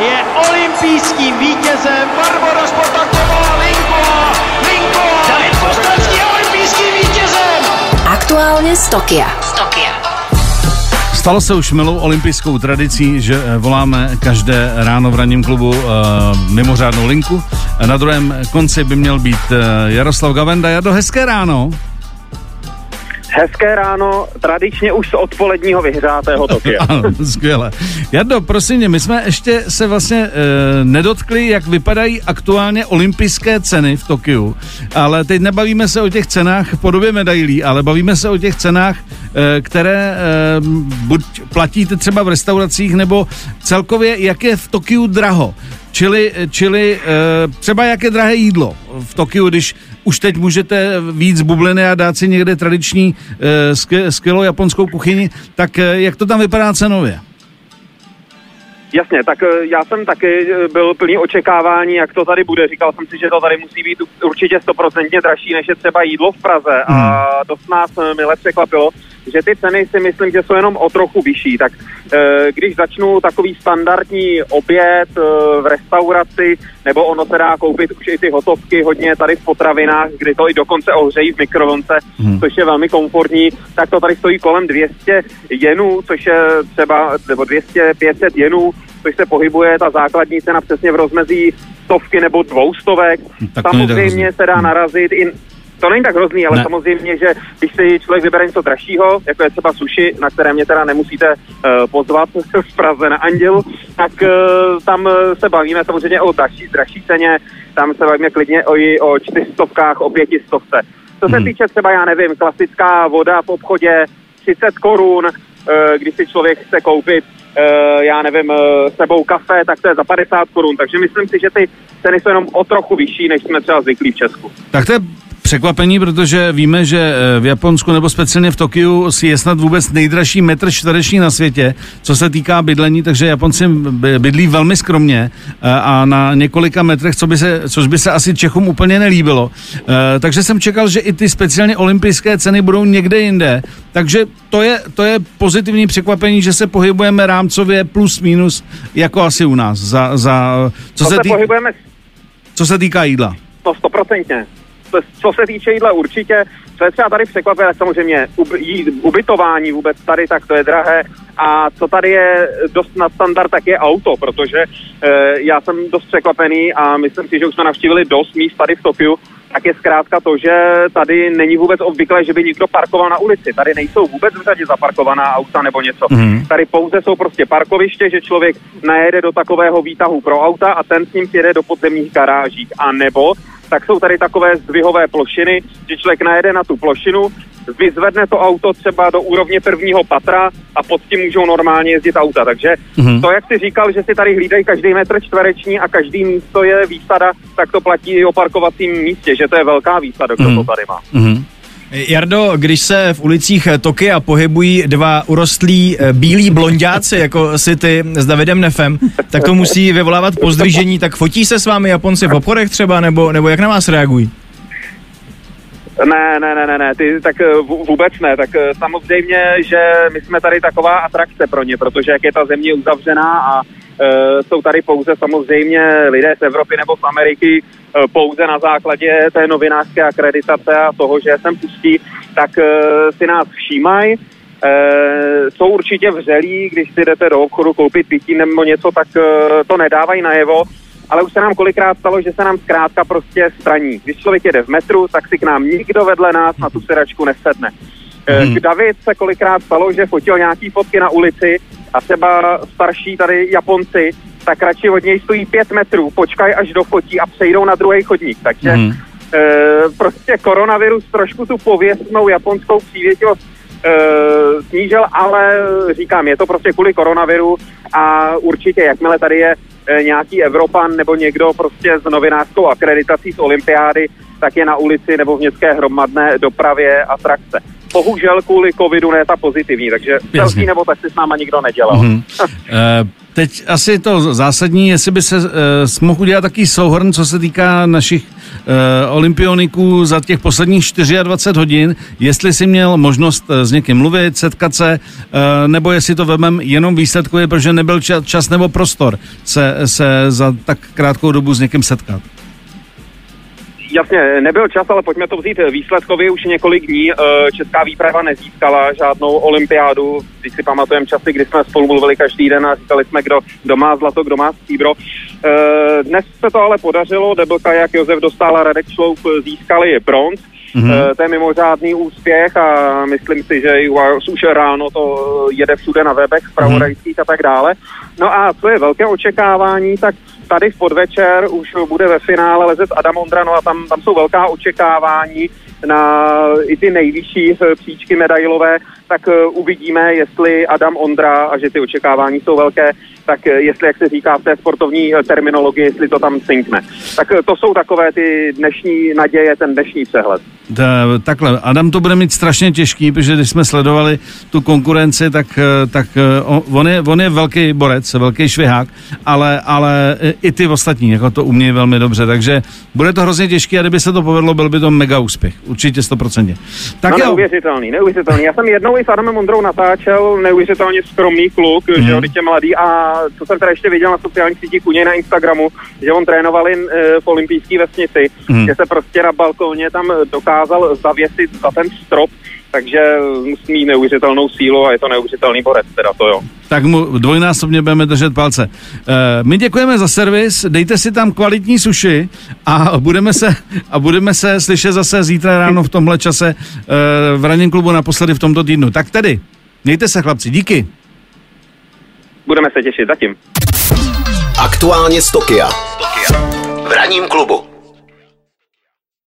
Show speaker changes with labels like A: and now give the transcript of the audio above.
A: je olympijským vítězem Barbora Spotaková Linková. Linková! David Kostrovský je olympijským vítězem!
B: Aktuálně z Tokia. Z Tokia.
C: Stalo se už milou olympijskou tradicí, že eh, voláme každé ráno v ranním klubu uh, mimořádnou linku. Na druhém konci by měl být uh, Jaroslav Gavenda. Jado, hezké ráno.
D: Hezké ráno, tradičně už z odpoledního vyhřátého Tokia.
C: skvěle. Jardo, prosím mě, my jsme ještě se vlastně e, nedotkli, jak vypadají aktuálně olympijské ceny v Tokiu, ale teď nebavíme se o těch cenách v podobě medailí, ale bavíme se o těch cenách, které e, buď platíte třeba v restauracích, nebo celkově, jak je v Tokiu draho. Čili, čili e, třeba jak je drahé jídlo v Tokiu, když už teď můžete víc bubliny a dát si někde tradiční skvělou japonskou kuchyni, tak jak to tam vypadá cenově?
D: Jasně, tak já jsem taky byl plný očekávání, jak to tady bude. Říkal jsem si, že to tady musí být určitě stoprocentně dražší, než je třeba jídlo v Praze. Hmm. A dost nás mile překvapilo, že ty ceny si myslím, že jsou jenom o trochu vyšší. Tak e, když začnu takový standardní oběd e, v restauraci, nebo ono se dá koupit už i ty hotovky hodně tady v potravinách, kdy to i dokonce ohřejí v mikrovlnce, hmm. což je velmi komfortní, tak to tady stojí kolem 200 jenů, což je třeba, nebo 200-500 jenů, což se pohybuje ta základní cena přesně v rozmezí stovky nebo dvoustovek. Tak Samozřejmě se dá narazit i to není tak hrozný, ale ne. samozřejmě, že když si člověk vybere něco dražšího, jako je třeba suši, na které mě teda nemusíte uh, pozvat v Praze na Andělu, tak uh, tam se bavíme samozřejmě o dražší, dražší ceně, tam se bavíme klidně o, o čtyřstovkách, o pětistovce. Co se hmm. týče třeba, já nevím, klasická voda v obchodě 30 korun, uh, když si člověk chce koupit Uh, já nevím, uh, sebou kafe, tak to je za 50 korun. Takže myslím si, že ty ceny jsou jenom o trochu vyšší, než jsme třeba zvyklí v Česku.
C: Tak to je překvapení, protože víme, že eh, v Japonsku nebo speciálně v Tokiu si je snad vůbec nejdražší metr čtvereční na světě, co se týká bydlení, takže Japonci bydlí velmi skromně eh, a na několika metrech, co by se, což by se asi Čechům úplně nelíbilo. Eh, takže jsem čekal, že i ty speciálně olympijské ceny budou někde jinde. Takže to je, to je pozitivní překvapení, že se pohybujeme rámcově plus minus jako asi u nás. Za, za,
D: co, se, tý... pohybujeme...
C: co se týká jídla.
D: No stoprocentně co se týče jídla určitě, co je třeba tady překvapivé, tak samozřejmě ubytování vůbec tady, tak to je drahé. A co tady je dost na standard, tak je auto, protože e, já jsem dost překvapený a myslím si, že už jsme navštívili dost míst tady v Tokiu, tak je zkrátka to, že tady není vůbec obvyklé, že by někdo parkoval na ulici. Tady nejsou vůbec v řadě zaparkovaná auta nebo něco. Mm. Tady pouze jsou prostě parkoviště, že člověk najede do takového výtahu pro auta a ten s ním jede do podzemních garáží. A nebo tak jsou tady takové zdvihové plošiny, že člověk najede na tu plošinu, vyzvedne to auto třeba do úrovně prvního patra a pod tím můžou normálně jezdit auta. Takže mm-hmm. to, jak si říkal, že si tady hlídají každý metr čtvereční a každý místo je výsada, tak to platí i o parkovacím místě, že to je velká výsada, kdo mm-hmm. to tady má. Mm-hmm.
E: Jardo, když se v ulicích Tokia pohybují dva urostlí eh, bílí blondáci, jako si ty s Davidem Nefem, tak to musí vyvolávat pozdvižení. Tak fotí se s vámi Japonci v obchodech třeba, nebo, nebo jak na vás reagují?
D: Ne, ne, ne, ne, ne, ty, tak eh, vůbec ne, tak eh, samozřejmě, že my jsme tady taková atrakce pro ně, protože jak je ta země uzavřená a jsou tady pouze samozřejmě lidé z Evropy nebo z Ameriky, e, pouze na základě té novinářské akreditace a toho, že jsem pustí, tak e, si nás všímají, E, jsou určitě vřelí, když si jdete do obchodu koupit pití nebo něco, tak e, to nedávají najevo, ale už se nám kolikrát stalo, že se nám zkrátka prostě straní. Když člověk jede v metru, tak si k nám nikdo vedle nás na tu sedačku nesedne. Hmm. David se kolikrát stalo, že fotil nějaký fotky na ulici a třeba starší tady Japonci, tak radši od něj stojí pět metrů, počkají až do fotí a přejdou na druhý chodník. Takže hmm. e, prostě koronavirus trošku tu pověstnou japonskou přívětivost e, snížil, ale říkám, je to prostě kvůli koronaviru a určitě, jakmile tady je e, nějaký Evropan nebo někdo prostě s novinářskou akreditací z olympiády, tak je na ulici nebo v městské hromadné dopravě atrakce. Bohužel kvůli covidu ne ta pozitivní, takže velký nebo tak si s náma nikdo nedělal. Mm-hmm.
C: Teď asi to zásadní, jestli by se uh, mohl udělat taký souhrn, co se týká našich uh, olympioniků za těch posledních 24 hodin, jestli si měl možnost uh, s někým mluvit, setkat se, uh, nebo jestli to vemem jenom výsledkově, protože nebyl čas, čas nebo prostor se, se za tak krátkou dobu s někým setkat.
D: Jasně, nebyl čas, ale pojďme to vzít výsledkově. Už několik dní eh, česká výprava nezískala žádnou olympiádu. Když si pamatujeme časy, kdy jsme spolu mluvili každý den a říkali jsme, kdo, kdo má zlato, kdo má stříbro. Eh, dnes se to ale podařilo. Debelka jak Josef Dostal a Radek Šloup získali bronz. Mm-hmm. To je mimořádný úspěch a myslím si, že už ráno to jede všude na webech, pravodajských mm-hmm. a tak dále. No a co je velké očekávání, tak tady v podvečer už bude ve finále lezet Adam Ondra, no a tam, tam jsou velká očekávání na i ty nejvyšší eh, příčky medailové, tak uh, uvidíme, jestli Adam Ondra, a že ty očekávání jsou velké, tak uh, jestli, jak se říká v té sportovní uh, terminologii, jestli to tam synkne. Tak to jsou takové ty dnešní naděje, ten dnešní přehled.
C: Da, takhle, Adam to bude mít strašně těžký, protože když jsme sledovali tu konkurenci, tak, tak on, je, on je velký borec, velký švihák, ale, ale i ty ostatní jako to umějí velmi dobře, takže bude to hrozně těžké a kdyby se to povedlo, byl by to mega úspěch, určitě 100%.
D: Tak no, jo. neuvěřitelný, neuvěřitelný. Já jsem jednou i s Adamem Ondrou natáčel, neuvěřitelně skromný kluk, mm. že on je mladý a co jsem teda ještě viděl na sociálních sítích u něj na Instagramu, že on trénoval jen e, v olympijské vesnici, mm. že se prostě na balkóně tam dokázal zavěsit za ten strop takže musí mít neuvěřitelnou sílu a je to neuvěřitelný borec, teda to jo.
C: Tak mu dvojnásobně budeme držet palce. E, my děkujeme za servis, dejte si tam kvalitní suši a budeme se, a budeme se slyšet zase zítra ráno v tomhle čase e, v ranním klubu naposledy v tomto týdnu. Tak tedy, mějte se chlapci, díky.
D: Budeme se těšit, zatím.
B: Aktuálně z Tokia. V ranním klubu.